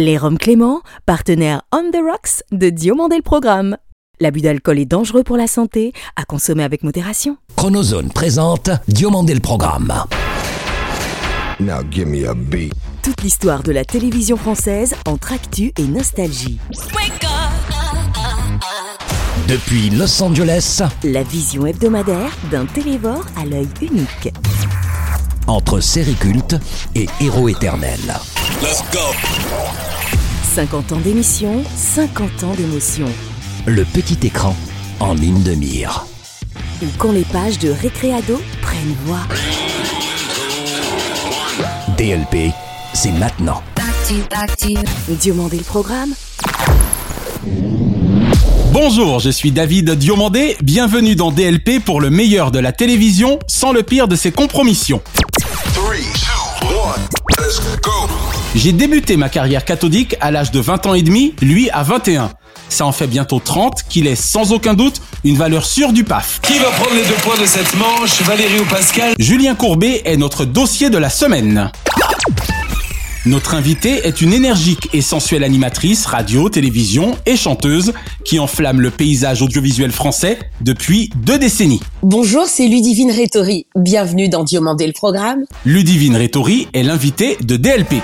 Les Roms Clément, partenaire On the Rocks de Diomandé le Programme. L'abus d'alcool est dangereux pour la santé, à consommer avec modération. Chronozone présente Diomandé le Programme. Now give me a beat. Toute l'histoire de la télévision française entre actu et nostalgie. Depuis Los Angeles, La vision hebdomadaire d'un télévore à l'œil unique. entre série culte et héros éternel. 50 ans d'émission, 50 ans d'émotion. Le petit écran en ligne de mire. Ou quand les pages de Récréado prennent voix. DLP, c'est maintenant. Diomandé le programme, Bonjour, je suis David Diomandé, bienvenue dans DLP pour le meilleur de la télévision sans le pire de ses compromissions. J'ai débuté ma carrière cathodique à l'âge de 20 ans et demi, lui à 21. Ça en fait bientôt 30 qu'il est sans aucun doute une valeur sûre du PAF. Qui va prendre les deux points de cette manche? Valérie ou Pascal? Julien Courbet est notre dossier de la semaine. Notre invitée est une énergique et sensuelle animatrice, radio, télévision et chanteuse qui enflamme le paysage audiovisuel français depuis deux décennies. Bonjour, c'est Ludivine Rétori. Bienvenue dans Diomandé le programme. Ludivine Rétori est l'invitée de DLP.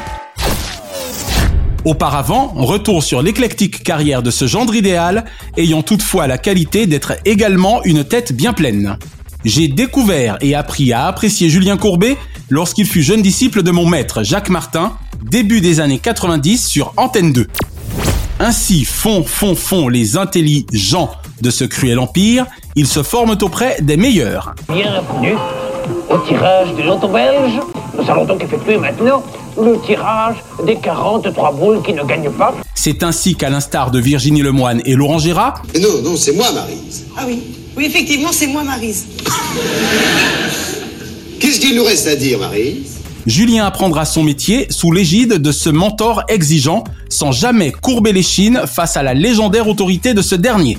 Auparavant, retour sur l'éclectique carrière de ce gendre idéal, ayant toutefois la qualité d'être également une tête bien pleine. J'ai découvert et appris à apprécier Julien Courbet lorsqu'il fut jeune disciple de mon maître Jacques Martin, début des années 90 sur Antenne 2. Ainsi font, font, font les intelligents de ce cruel empire, ils se forment auprès des meilleurs. Bienvenue au tirage du loto belge. Nous allons donc effectuer maintenant le tirage des 43 boules qui ne gagnent pas. C'est ainsi qu'à l'instar de Virginie Lemoine et Laurent Gérard, Non, non, c'est moi, Marise. Ah oui, oui, effectivement, c'est moi, Marise. Qu'est-ce qu'il nous reste à dire, Marise Julien apprendra son métier sous l'égide de ce mentor exigeant, sans jamais courber les chines face à la légendaire autorité de ce dernier.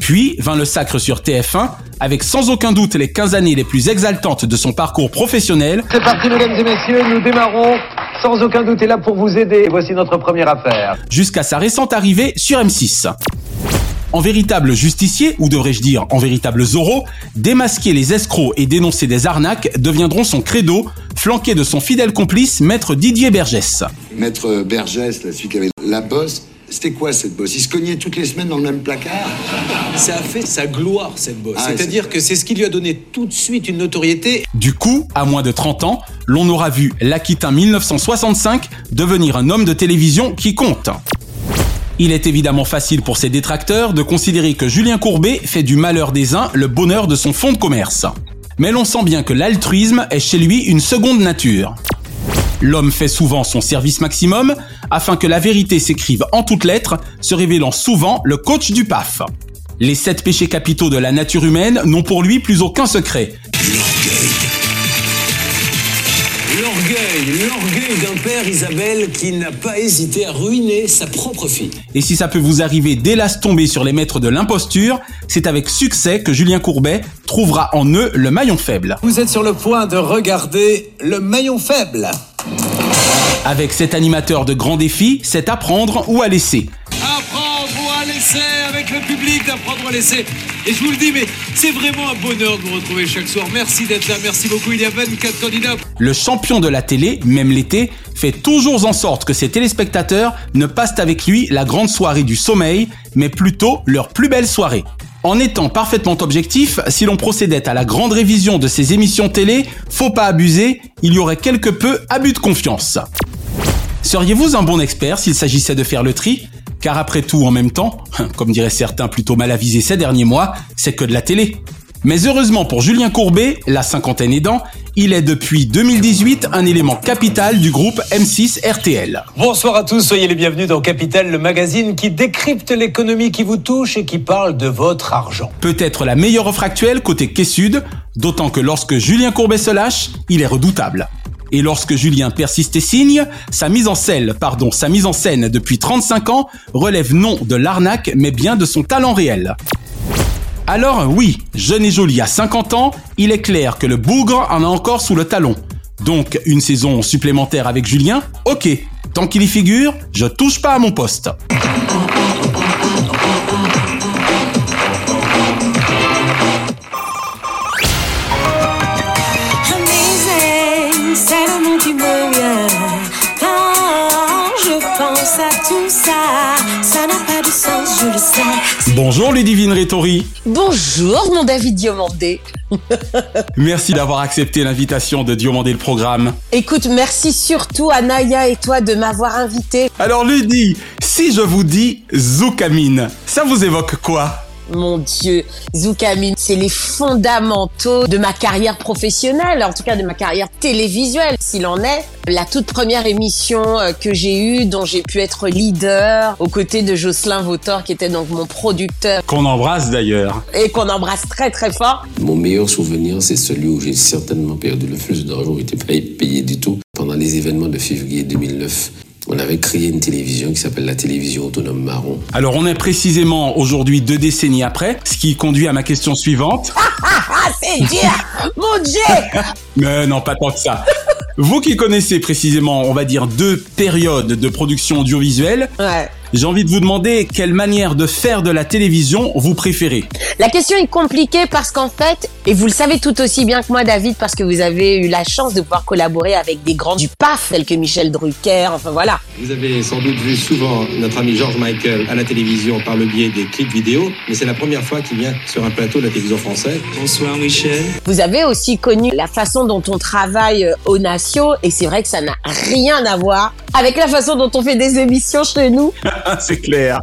Puis vint le sacre sur TF1, avec sans aucun doute les 15 années les plus exaltantes de son parcours professionnel, C'est parti, mesdames et messieurs, nous démarrons. Sans aucun doute est là pour vous aider. Voici notre première affaire. jusqu'à sa récente arrivée sur M6. En véritable justicier, ou devrais-je dire en véritable Zorro, démasquer les escrocs et dénoncer des arnaques deviendront son credo, flanqué de son fidèle complice, maître Didier Bergès. Maître Bergès, là, celui qui avait la bosse, c'était quoi cette bosse? Il se cognait toutes les semaines dans le même placard? Ça a fait sa gloire, cette bosse. Ah, C'est-à-dire c'est- que c'est ce qui lui a donné tout de suite une notoriété. Du coup, à moins de 30 ans, l'on aura vu l'Aquitain 1965 devenir un homme de télévision qui compte. Il est évidemment facile pour ses détracteurs de considérer que Julien Courbet fait du malheur des uns le bonheur de son fonds de commerce. Mais l'on sent bien que l'altruisme est chez lui une seconde nature. L'homme fait souvent son service maximum afin que la vérité s'écrive en toutes lettres, se révélant souvent le coach du PAF. Les sept péchés capitaux de la nature humaine n'ont pour lui plus aucun secret. L'orgueil, d'un père, Isabelle, qui n'a pas hésité à ruiner sa propre fille. Et si ça peut vous arriver d'hélas tomber sur les maîtres de l'imposture, c'est avec succès que Julien Courbet trouvera en eux le maillon faible. Vous êtes sur le point de regarder le maillon faible. Avec cet animateur de grands défis, c'est à prendre ou à laisser. Laisser avec le public, d'apprendre ou à laisser. Et je vous le dis, mais c'est vraiment un bonheur de vous retrouver chaque soir. Merci d'être là, merci beaucoup. Il y a 24 candidats. Le champion de la télé, même l'été, fait toujours en sorte que ses téléspectateurs ne passent avec lui la grande soirée du sommeil, mais plutôt leur plus belle soirée. En étant parfaitement objectif, si l'on procédait à la grande révision de ses émissions télé, faut pas abuser, il y aurait quelque peu abus de confiance. Seriez-vous un bon expert s'il s'agissait de faire le tri Car après tout, en même temps, comme diraient certains plutôt mal avisés ces derniers mois, c'est que de la télé. Mais heureusement pour Julien Courbet, la cinquantaine aidant, il est depuis 2018 un élément capital du groupe M6 RTL. Bonsoir à tous, soyez les bienvenus dans Capital, le magazine qui décrypte l'économie qui vous touche et qui parle de votre argent. Peut-être la meilleure offre actuelle côté Quai Sud, d'autant que lorsque Julien Courbet se lâche, il est redoutable. Et lorsque Julien persiste et signe, sa mise en scène, depuis 35 ans relève non de l'arnaque, mais bien de son talent réel. Alors oui, jeune et joli à 50 ans, il est clair que le bougre en a encore sous le talon. Donc une saison supplémentaire avec Julien Ok, tant qu'il y figure, je touche pas à mon poste. Bonjour Ludivine Rétori. Bonjour mon David Diomandé. Merci d'avoir accepté l'invitation de Diomandé le programme. Écoute, merci surtout à Naya et toi de m'avoir invité. Alors Ludi, si je vous dis Zoukamine, ça vous évoque quoi? Mon Dieu, Zoukamine, c'est les fondamentaux de ma carrière professionnelle, en tout cas de ma carrière télévisuelle, s'il en est. La toute première émission euh, que j'ai eue, dont j'ai pu être leader, aux côtés de Jocelyn Vautor, qui était donc mon producteur, Qu'on embrasse d'ailleurs. et qu'on embrasse très très fort. Mon meilleur souvenir, c'est celui où j'ai certainement perdu le flux d'argent, n'était pas payé du tout. Pendant les événements de février 2009, on avait créé une télévision qui s'appelle la télévision autonome marron. Alors on est précisément aujourd'hui deux décennies après, ce qui conduit à ma question suivante. Ah, c'est dur Mon Dieu Mais non, pas tant que ça. Vous qui connaissez précisément, on va dire, deux périodes de production audiovisuelle, Ouais. J'ai envie de vous demander quelle manière de faire de la télévision vous préférez. La question est compliquée parce qu'en fait, et vous le savez tout aussi bien que moi, David, parce que vous avez eu la chance de pouvoir collaborer avec des grands du PAF, tels que Michel Drucker, enfin voilà. Vous avez sans doute vu souvent notre ami George Michael à la télévision par le biais des clips vidéo, mais c'est la première fois qu'il vient sur un plateau de la télévision française. Bonsoir Michel. Vous avez aussi connu la façon dont on travaille euh, au Natio, et c'est vrai que ça n'a rien à voir avec la façon dont on fait des émissions chez nous. C'est clair.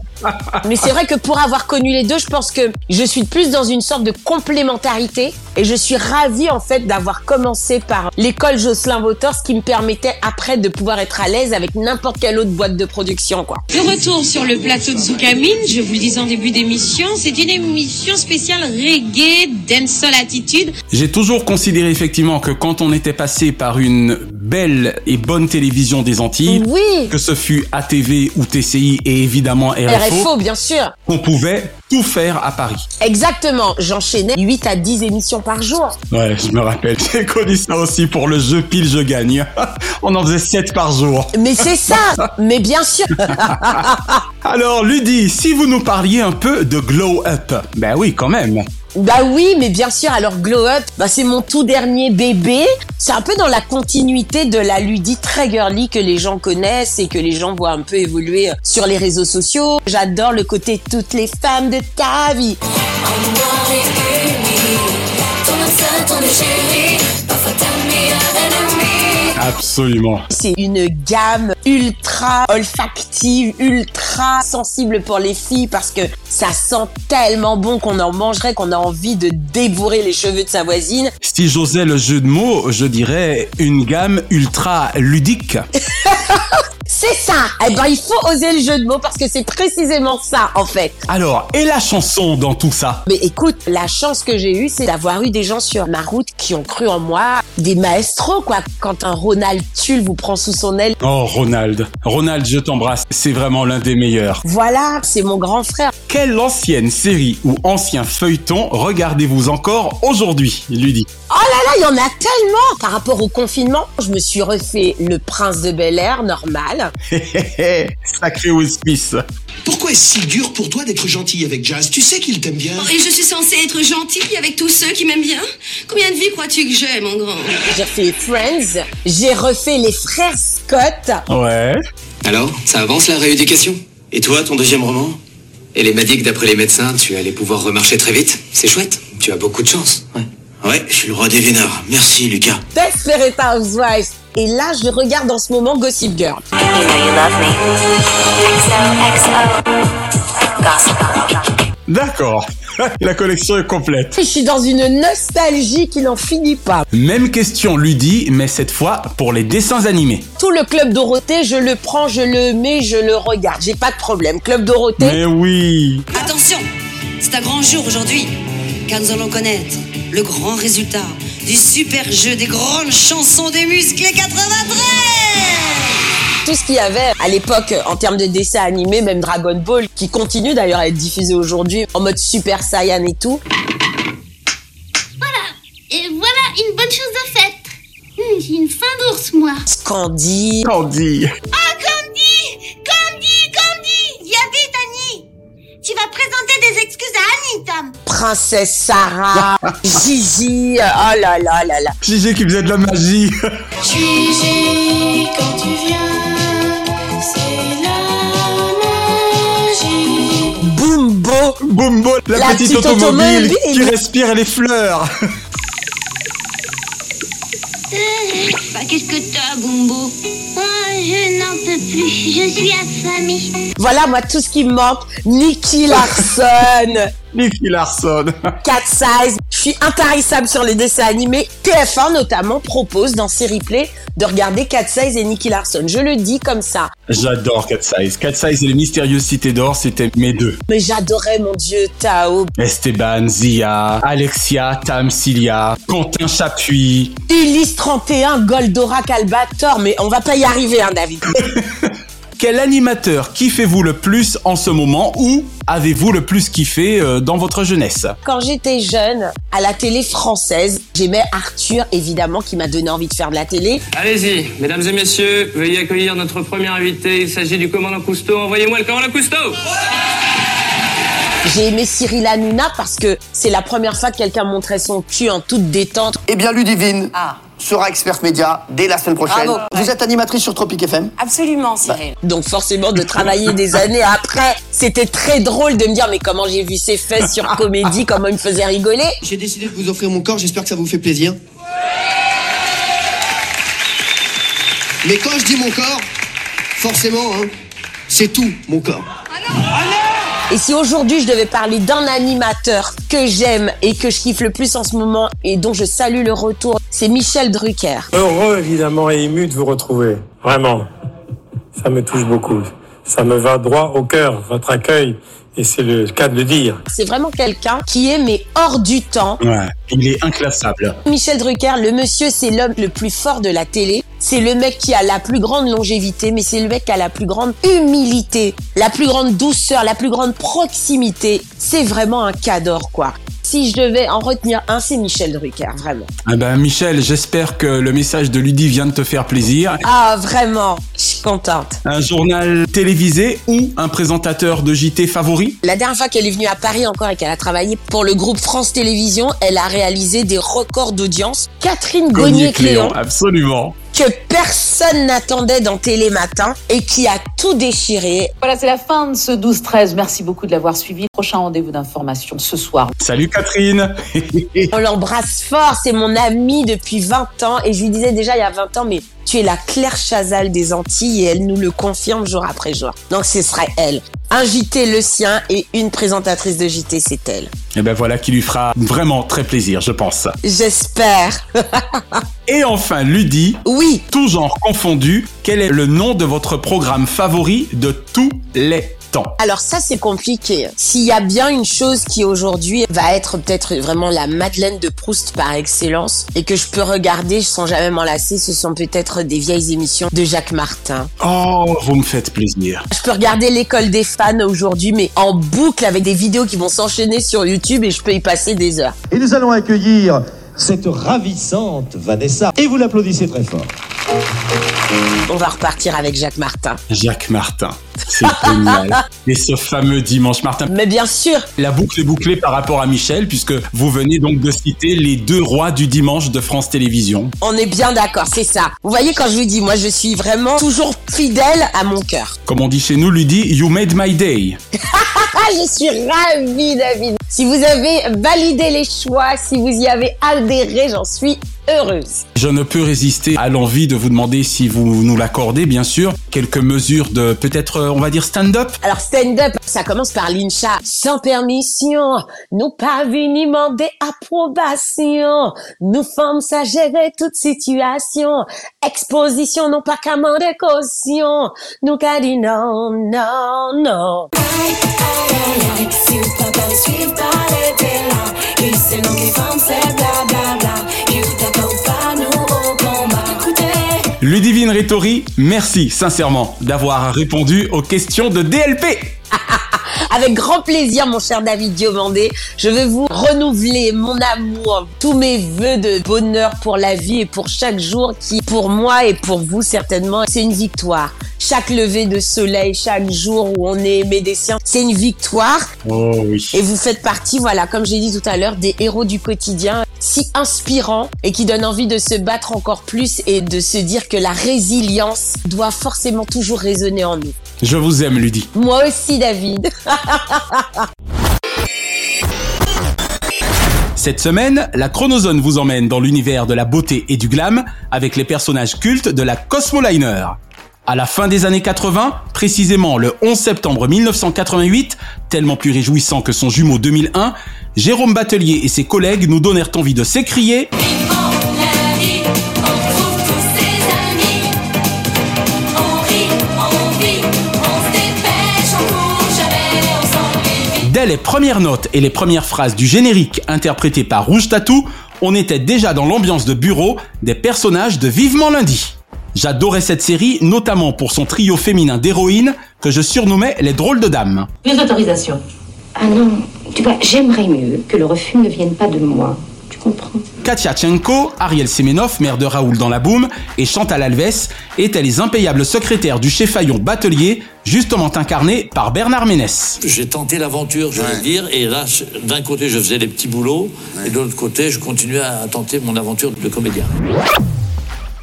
Mais c'est vrai que pour avoir connu les deux, je pense que je suis plus dans une sorte de complémentarité et je suis ravie en fait d'avoir commencé par l'école Jocelyn Vautor, ce qui me permettait après de pouvoir être à l'aise avec n'importe quelle autre boîte de production quoi. De retour sur le plateau de Zoukamine, je vous le disais en début d'émission, c'est une émission spéciale reggae, dancehall attitude. J'ai toujours considéré effectivement que quand on était passé par une belle et bonne télévision des Antilles, Oui, que ce fut ATV ou TCI et évidemment RFO, RFO bien sûr. on pouvait tout faire à Paris. Exactement, j'enchaînais 8 à 10 émissions par jour. Ouais, je me rappelle, j'ai connu ça aussi pour le jeu pile je gagne. on en faisait 7 par jour. Mais c'est ça, mais bien sûr. Alors Ludi, si vous nous parliez un peu de Glow Up, ben oui quand même. Bah oui, mais bien sûr, alors Glow Up, bah c'est mon tout dernier bébé. C'est un peu dans la continuité de la Ludie très girly que les gens connaissent et que les gens voient un peu évoluer euh, sur les réseaux sociaux. J'adore le côté toutes les femmes de ta vie. Absolument. C'est une gamme ultra olfactive, ultra sensible pour les filles parce que ça sent tellement bon qu'on en mangerait, qu'on a envie de dévorer les cheveux de sa voisine. Si j'osais le jeu de mots, je dirais une gamme ultra ludique. C'est ça Eh ben, il faut oser le jeu de mots parce que c'est précisément ça, en fait. Alors, et la chanson dans tout ça? Mais écoute, la chance que j'ai eue, c'est d'avoir eu des gens sur ma route qui ont cru en moi, des maestros, quoi. Quand un Ronald Tulle vous prend sous son aile, Oh Ronald, Ronald, je t'embrasse, c'est vraiment l'un des meilleurs. voilà, c'est mon grand frère. Quelle ancienne série ou ancien feuilleton regardez-vous encore aujourd'hui, Ludi Oh là là, il y en a tellement Par rapport au confinement, je me suis refait Le Prince de Bel-Air, normal. Sacré Will Smith. Pourquoi est-ce si dur pour toi d'être gentil avec Jazz? Tu sais qu'il t'aime bien. Et je suis censée être gentille avec tous ceux qui m'aiment bien? Combien de vies crois-tu que j'ai, mon grand? J'ai refait Friends, j'ai refait Les Frères Scott. Ouais. Alors, ça avance la rééducation? Et toi, ton deuxième roman? Elle m'a dit que d'après les médecins, tu allais pouvoir remarcher très vite? C'est chouette. Tu as beaucoup de chance. Ouais. Ouais, je suis le roi des vénards. Merci, Lucas. Desperate Housewives. Et là, je regarde en ce moment Gossip Girl. D'accord. La collection est complète. Je suis dans une nostalgie qui n'en finit pas. Même question Ludi, mais cette fois pour les dessins animés. Tout le Club Dorothée, je le prends, je le mets, je le regarde. J'ai pas de problème. Club Dorothée. Mais oui. Attention C'est un grand jour aujourd'hui, car nous allons connaître le grand résultat du super jeu des grandes chansons des musclés 93 Tout ce qu'il y avait à l'époque en termes de dessins animés, même Dragon Ball, qui continue d'ailleurs à être diffusé aujourd'hui en mode Super Saiyan et tout. Et voilà une bonne chose de faite. Hmm, J'ai une faim moi. Candy. Candy. Ah, Princesse Sarah. Gigi. Oh là là là là. Gigi qui faisait de la magie. Gigi, quand tu viens, c'est la magie. Bumbo. Bumbo, la, La petite, petite automobile, automobile. qui respire les fleurs. qu'est-ce que t'as, Bumbo Oh, je n'en peux plus. Je suis affamée. Voilà, moi, tout ce qui me manque. Nicky Larson. Nicky Larson. Cat Size. Je suis intarissable sur les dessins animés. TF1 notamment propose dans ses replays de regarder Cat Size et Nicky Larson. Je le dis comme ça. J'adore Cat Size. Cat Size et les mystérieuses cités d'or, c'était mes deux. Mais j'adorais mon dieu Tao. Esteban, Zia, Alexia, Tamsilia, Quentin Chapuis. Ulysse 31, Goldorak Albator. Mais on va pas y arriver, hein, David. Quel animateur kiffez-vous le plus en ce moment ou avez-vous le plus kiffé euh, dans votre jeunesse? Quand j'étais jeune, à la télé française, j'aimais Arthur, évidemment, qui m'a donné envie de faire de la télé. Allez-y, mesdames et messieurs, veuillez accueillir notre premier invité. Il s'agit du commandant Cousteau. Envoyez-moi le commandant Cousteau J'ai aimé Cyril Hanouna parce que c'est la première fois que quelqu'un montrait son cul en toute détente. Eh bien, Ludivine sera expert média dès la semaine prochaine. Bravo. Vous êtes animatrice sur Tropic FM Absolument, Cyril. Donc forcément, de travailler des années après, c'était très drôle de me dire mais comment j'ai vu ses fesses sur comédie, comment il me faisait rigoler. J'ai décidé de vous offrir mon corps, j'espère que ça vous fait plaisir. Mais quand je dis mon corps, forcément, hein, c'est tout mon corps. Et si aujourd'hui je devais parler d'un animateur que j'aime et que je kiffe le plus en ce moment et dont je salue le retour, c'est Michel Drucker. Heureux évidemment et ému de vous retrouver. Vraiment. Ça me touche beaucoup. Ça me va droit au cœur, votre accueil. Et c'est le cas de le dire. C'est vraiment quelqu'un qui est mais hors du temps. Ouais, il est inclassable. Michel Drucker, le monsieur, c'est l'homme le plus fort de la télé. C'est le mec qui a la plus grande longévité, mais c'est le mec qui a la plus grande humilité, la plus grande douceur, la plus grande proximité. C'est vraiment un cador, quoi. Si je devais en retenir un, c'est Michel Drucker, vraiment. Ah ben Michel, j'espère que le message de Lydie vient de te faire plaisir. Ah, vraiment, je suis contente. Un journal télévisé ou un présentateur de JT favori? La dernière fois qu'elle est venue à Paris encore et qu'elle a travaillé pour le groupe France Télévisions, elle a réalisé des records d'audience. Catherine Gagné-Cléon, absolument. Que personne n'attendait dans Télématin et qui a tout déchiré. Voilà, c'est la fin de ce 12-13. Merci beaucoup de l'avoir suivi. Prochain rendez-vous d'information ce soir. Salut Catherine On l'embrasse fort, c'est mon ami depuis 20 ans et je lui disais déjà il y a 20 ans mais tu es la Claire Chazal des Antilles et elle nous le confirme jour après jour. Donc ce serait elle. Un JT le sien et une présentatrice de JT c'est elle. Et ben voilà qui lui fera vraiment très plaisir, je pense. J'espère. Et enfin, Ludie. Oui. Tout genre confondu, quel est le nom de votre programme favori de tous les temps? Alors ça c'est compliqué. S'il y a bien une chose qui aujourd'hui va être peut-être vraiment la Madeleine de Proust par excellence et que je peux regarder sans jamais m'en lasser, ce sont peut-être des vieilles émissions de Jacques Martin. Oh, vous me faites plaisir. Je peux regarder l'école des fans aujourd'hui mais en boucle avec des vidéos qui vont s'enchaîner sur YouTube et je peux y passer des heures. Et nous allons accueillir cette ravissante Vanessa. Et vous l'applaudissez très fort. On va repartir avec Jacques Martin. Jacques Martin. C'est génial. Et ce fameux dimanche Martin. Mais bien sûr. La boucle est bouclée par rapport à Michel, puisque vous venez donc de citer les deux rois du dimanche de France Télévisions. On est bien d'accord, c'est ça. Vous voyez quand je vous dis, moi je suis vraiment toujours fidèle à mon cœur. Comme on dit chez nous, lui dit You made my day. je suis ravie, David. Si vous avez validé les choix, si vous y avez adhéré, j'en suis heureuse. Je ne peux résister à l'envie de vous demander si vous nous l'accordez, bien sûr, quelques mesures de peut-être, euh, on va dire, stand-up. Alors stand-up, ça commence par l'INCHA. Sans permission, nous pas venus demander approbation. Nous femmes ça gérer toute situation. Exposition, non pas qu'à demander caution. Nous qu'a dit non, non, non. Ludivine Rétori, merci sincèrement d'avoir répondu aux questions de DLP. Avec grand plaisir, mon cher David Diomandé, je veux vous renouveler mon amour, tous mes vœux de bonheur pour la vie et pour chaque jour qui, pour moi et pour vous certainement, c'est une victoire. Chaque lever de soleil, chaque jour où on est aimé des siens, c'est une victoire. Oh oui. Et vous faites partie, voilà, comme j'ai dit tout à l'heure, des héros du quotidien, si inspirants et qui donnent envie de se battre encore plus et de se dire que la résilience doit forcément toujours résonner en nous. Je vous aime, Ludie. Moi aussi, David. Cette semaine, la Chronozone vous emmène dans l'univers de la beauté et du glam avec les personnages cultes de la Cosmoliner. À la fin des années 80, précisément le 11 septembre 1988, tellement plus réjouissant que son jumeau 2001, Jérôme Batelier et ses collègues nous donnèrent envie de s'écrier Dès les premières notes et les premières phrases du générique interprété par Rouge Tatou, on était déjà dans l'ambiance de bureau des personnages de Vivement Lundi. J'adorais cette série, notamment pour son trio féminin d'héroïnes que je surnommais les drôles de dames. Les autorisations. Ah non, tu vois, j'aimerais mieux que le refus ne vienne pas de moi. Comprends Katia Tchenko, Ariel Semenov, mère de Raoul dans la boum, et Chantal Alves étaient les impayables secrétaires du chef Fayon Batelier, justement incarnés par Bernard Ménès. J'ai tenté l'aventure, je vais dire, et là, d'un côté, je faisais des petits boulots, et de l'autre côté, je continuais à tenter mon aventure de comédien.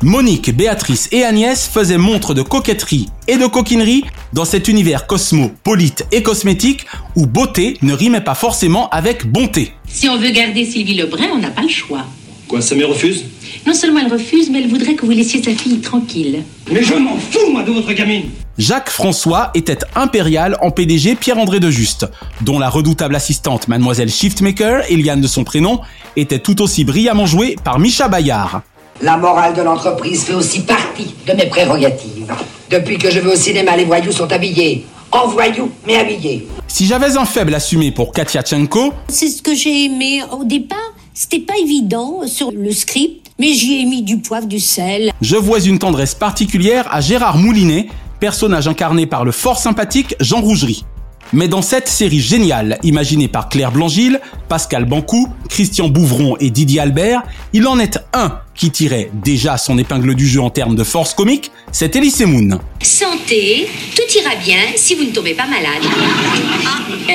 Monique, Béatrice et Agnès faisaient montre de coquetterie et de coquinerie dans cet univers cosmopolite et cosmétique où beauté ne rimait pas forcément avec bonté. Si on veut garder Sylvie Lebrun, on n'a pas le choix. Quoi, ça me refuse? Non seulement elle refuse, mais elle voudrait que vous laissiez sa fille tranquille. Mais je m'en fous, moi, de votre gamine Jacques François était impérial en PDG Pierre-André de Juste, dont la redoutable assistante Mademoiselle Shiftmaker, Eliane de son prénom, était tout aussi brillamment jouée par Micha Bayard. La morale de l'entreprise fait aussi partie de mes prérogatives. Depuis que je vais au cinéma, les voyous sont habillés. En voyous, mais habillés. Si j'avais un faible assumé pour Katia Tchenko, C'est ce que j'ai aimé au départ. C'était pas évident sur le script, mais j'y ai mis du poivre, du sel. je vois une tendresse particulière à Gérard Moulinet, personnage incarné par le fort sympathique Jean Rougerie. Mais dans cette série géniale, imaginée par Claire Blangil, Pascal Bancou, Christian Bouvron et Didier Albert, il en est un qui tirait déjà son épingle du jeu en termes de force comique, c'est Elise Moon. Santé, tout ira bien si vous ne tombez pas malade.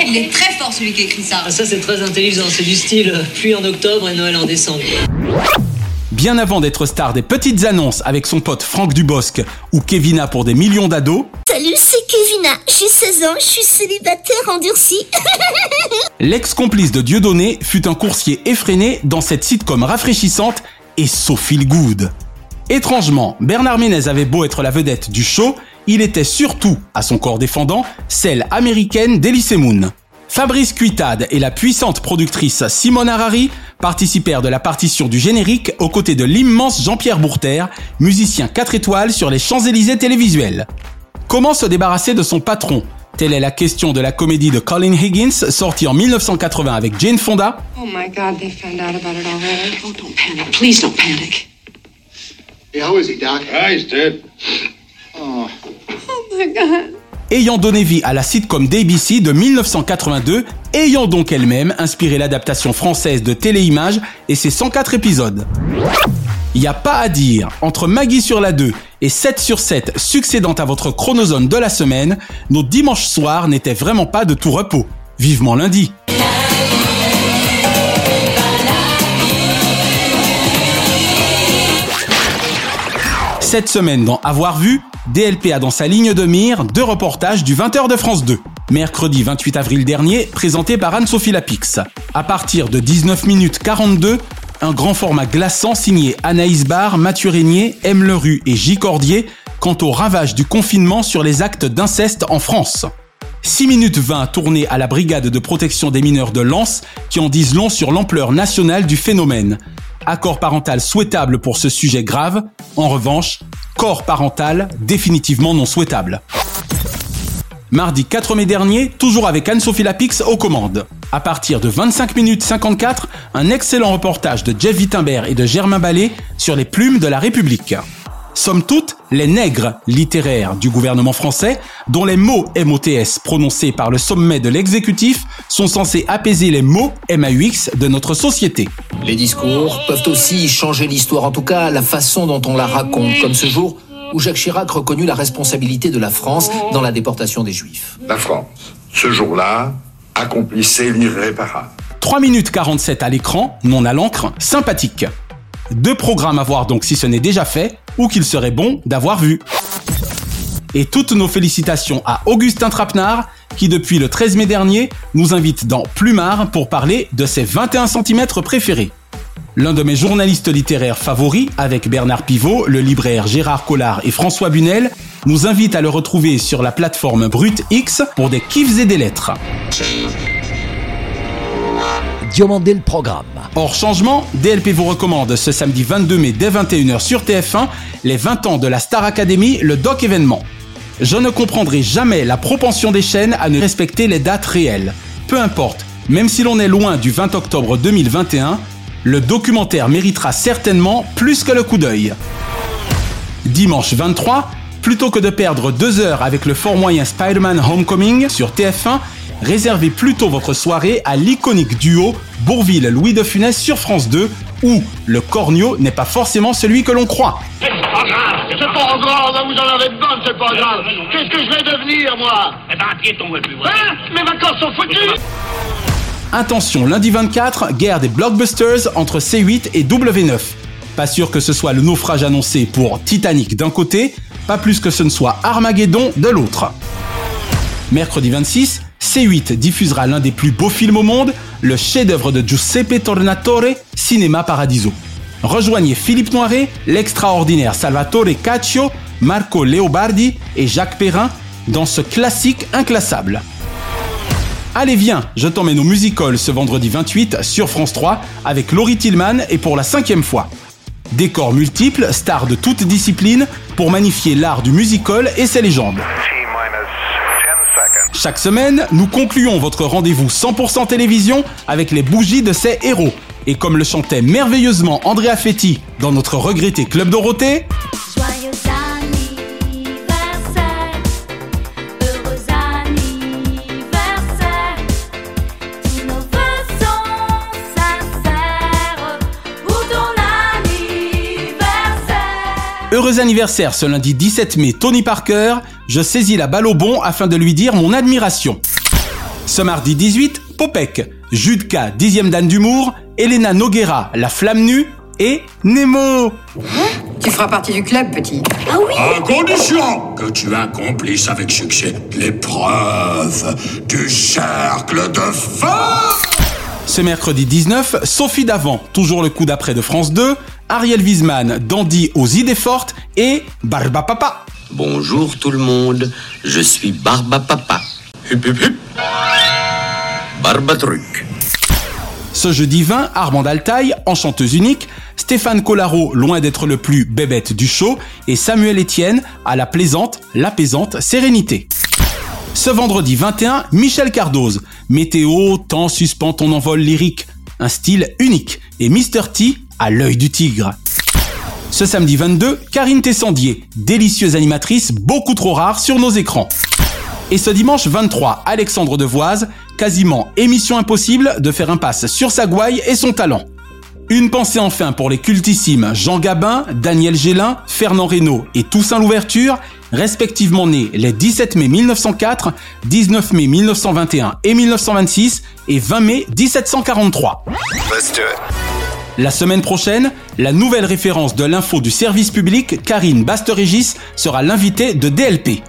Il est très fort celui qui écrit ça. Ah, ça c'est très intelligent, c'est du style euh, pluie en octobre et Noël en décembre. Bien avant d'être star des petites annonces avec son pote Franck Dubosc ou Kevina pour des millions d'ados, Salut, c'est Kevina. J'ai 16 ans, je suis célibataire endurci. l'ex-complice de Dieudonné fut un coursier effréné dans cette sitcom rafraîchissante et so feel good. Étrangement, Bernard Ménez avait beau être la vedette du show, il était surtout, à son corps défendant, celle américaine d'Elise Moon. Fabrice Cuitade et la puissante productrice Simone Harari participèrent de la partition du générique aux côtés de l'immense Jean-Pierre Bourter, musicien 4 étoiles sur les Champs-Élysées télévisuels. Comment se débarrasser de son patron? Telle est la question de la comédie de Colin Higgins, sortie en 1980 avec Jane Fonda, Oh my God, they found out about it already. Oh, don't panic. Please don't panic. Hey, how is he, Doc? Ah, he's dead. Oh. Oh my God. Ayant donné vie à la sitcom d'ABC de 1982, ayant donc elle-même inspiré l'adaptation française de Téléimage et ses 104 épisodes. Il n'y a pas à dire, entre Maggie sur la 2 et 7 sur 7 succédant à votre chronozone de la semaine, nos dimanches soirs n'étaient vraiment pas de tout repos. Vivement lundi. Cette semaine dans Avoir vu, DLP a dans sa ligne de mire deux reportages du 20h de France 2. Mercredi 28 avril dernier, présenté par Anne-Sophie Lapix. À partir de 19 minutes 42, un grand format glaçant signé Anaïs Barr, Mathieu Régnier, M. Lerue et J. Cordier quant au ravage du confinement sur les actes d'inceste en France. 6 minutes 20 tournées à la brigade de protection des mineurs de Lens qui en disent long sur l'ampleur nationale du phénomène. Accord parental souhaitable pour ce sujet grave, en revanche, corps parental définitivement non souhaitable. Mardi 4 mai dernier, toujours avec Anne-Sophie Lapix aux commandes. À partir de 25 minutes 54, un excellent reportage de Jeff Wittenberg et de Germain Ballet sur les plumes de la République. Somme toute, les nègres littéraires du gouvernement français, dont les mots MOTS prononcés par le sommet de l'exécutif sont censés apaiser les mots MAUX de notre société. Les discours peuvent aussi changer l'histoire, en tout cas la façon dont on la raconte, comme ce jour où Jacques Chirac reconnut la responsabilité de la France dans la déportation des Juifs. La France, ce jour-là, accomplissait l'irréparable. 3 minutes 47 à l'écran, non à l'encre, sympathique. Deux programmes à voir donc si ce n'est déjà fait, ou qu'il serait bon d'avoir vu. Et toutes nos félicitations à Augustin Trapenard, qui depuis le 13 mai dernier nous invite dans Plumard pour parler de ses 21 cm préférés. L'un de mes journalistes littéraires favoris, avec Bernard Pivot, le libraire Gérard Collard et François Bunel, nous invite à le retrouver sur la plateforme Brut X pour des kiffs et des lettres. Diomandé le programme. Hors changement, DLP vous recommande ce samedi 22 mai dès 21h sur TF1 les 20 ans de la Star Academy, le doc événement. Je ne comprendrai jamais la propension des chaînes à ne respecter les dates réelles. Peu importe, même si l'on est loin du 20 octobre 2021, le documentaire méritera certainement plus que le coup d'œil. Dimanche 23, plutôt que de perdre deux heures avec le fort moyen Spider-Man Homecoming sur TF1, réservez plutôt votre soirée à l'iconique duo Bourville-Louis de Funès sur France 2, où le cornio n'est pas forcément celui que l'on croit. C'est pas grave, c'est pas grave, vous en avez de bonnes, c'est pas grave. Qu'est-ce que je vais devenir, moi? Eh ben, un piéton, ouais, plus Hein? Mes vacances sont foutues Attention, lundi 24, guerre des blockbusters entre C8 et W9. Pas sûr que ce soit le naufrage annoncé pour Titanic d'un côté, pas plus que ce ne soit Armageddon de l'autre. Mercredi 26, C8 diffusera l'un des plus beaux films au monde, le chef-d'œuvre de Giuseppe Tornatore, Cinéma Paradiso. Rejoignez Philippe Noiret, l'extraordinaire Salvatore Caccio, Marco Leobardi et Jacques Perrin dans ce classique inclassable. Allez viens, je t'emmène au musical ce vendredi 28 sur France 3 avec Laurie Tillman et pour la cinquième fois. Décors multiples, stars de toutes disciplines pour magnifier l'art du musical et ses légendes. Chaque semaine, nous concluons votre rendez-vous 100% télévision avec les bougies de ces héros. Et comme le chantait merveilleusement Andrea Fetti dans notre regretté Club Dorothée, Heureux anniversaire ce lundi 17 mai Tony Parker, je saisis la balle au bon afin de lui dire mon admiration. Ce mardi 18, Popek, Judka, dixième dan d'humour, Elena Noguera, la flamme nue, et Nemo. Tu feras partie du club, petit. Ah oui À condition que tu accomplisses avec succès l'épreuve du cercle de feu Ce mercredi 19, Sophie Davant, toujours le coup d'après de France 2, Ariel Wiesman, Dandy aux idées fortes et Barba Papa. Bonjour tout le monde, je suis Barba Papa. Hup, hup, hup. Barba Truc. Ce jeudi 20, Armand Altaï, en chanteuse unique, Stéphane Collaro, loin d'être le plus bébête du show, et Samuel Etienne, à la plaisante, l'apaisante sérénité. Ce vendredi 21, Michel Cardoz, météo, temps suspend ton envol lyrique, un style unique, et Mr. T à l'œil du tigre. Ce samedi 22, Karine Tessandier, délicieuse animatrice beaucoup trop rare sur nos écrans. Et ce dimanche 23, Alexandre Devoise, quasiment émission impossible de faire impasse sur sa gouaille et son talent. Une pensée enfin pour les cultissimes Jean Gabin, Daniel Gélin, Fernand Reynaud et Toussaint Louverture, respectivement nés les 17 mai 1904, 19 mai 1921 et 1926 et 20 mai 1743. La semaine prochaine, la nouvelle référence de l'info du service public, Karine Basterégis, sera l'invitée de DLP.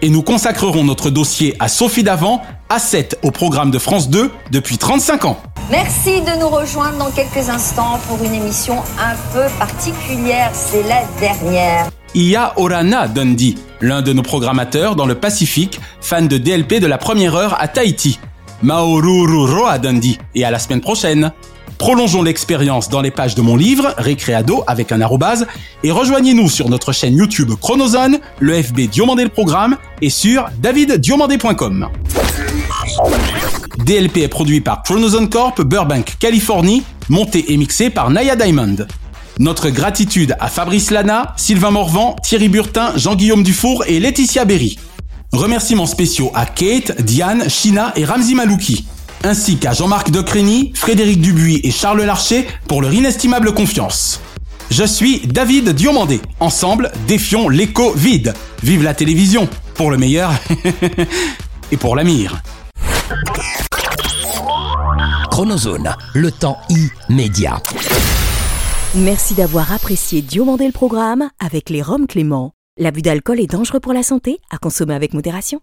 Et nous consacrerons notre dossier à Sophie Davant, à 7 au programme de France 2 depuis 35 ans. Merci de nous rejoindre dans quelques instants pour une émission un peu particulière. C'est la dernière. Ia Orana Dundee, l'un de nos programmateurs dans le Pacifique, fan de DLP de la première heure à Tahiti. Maoruru Roa Dundee, et à la semaine prochaine. Prolongeons l'expérience dans les pages de mon livre, Récréado avec un arrobase, et rejoignez-nous sur notre chaîne YouTube Chronozone, le FB Diomandé le programme, et sur daviddiomandé.com. DLP est produit par Chronozone Corp, Burbank, Californie, monté et mixé par Naya Diamond. Notre gratitude à Fabrice Lana, Sylvain Morvan, Thierry Burtin, Jean-Guillaume Dufour et Laetitia Berry. Remerciements spéciaux à Kate, Diane, China et Ramzi Malouki, ainsi qu'à Jean-Marc Docreny, Frédéric Dubuis et Charles Larcher pour leur inestimable confiance. Je suis David Diomandé. Ensemble, défions l'écho vide. Vive la télévision, pour le meilleur et pour la mire. Chronozone, le temps immédiat. Merci d'avoir apprécié Diomandé le programme avec les Roms Clément. L'abus d'alcool est dangereux pour la santé, à consommer avec modération.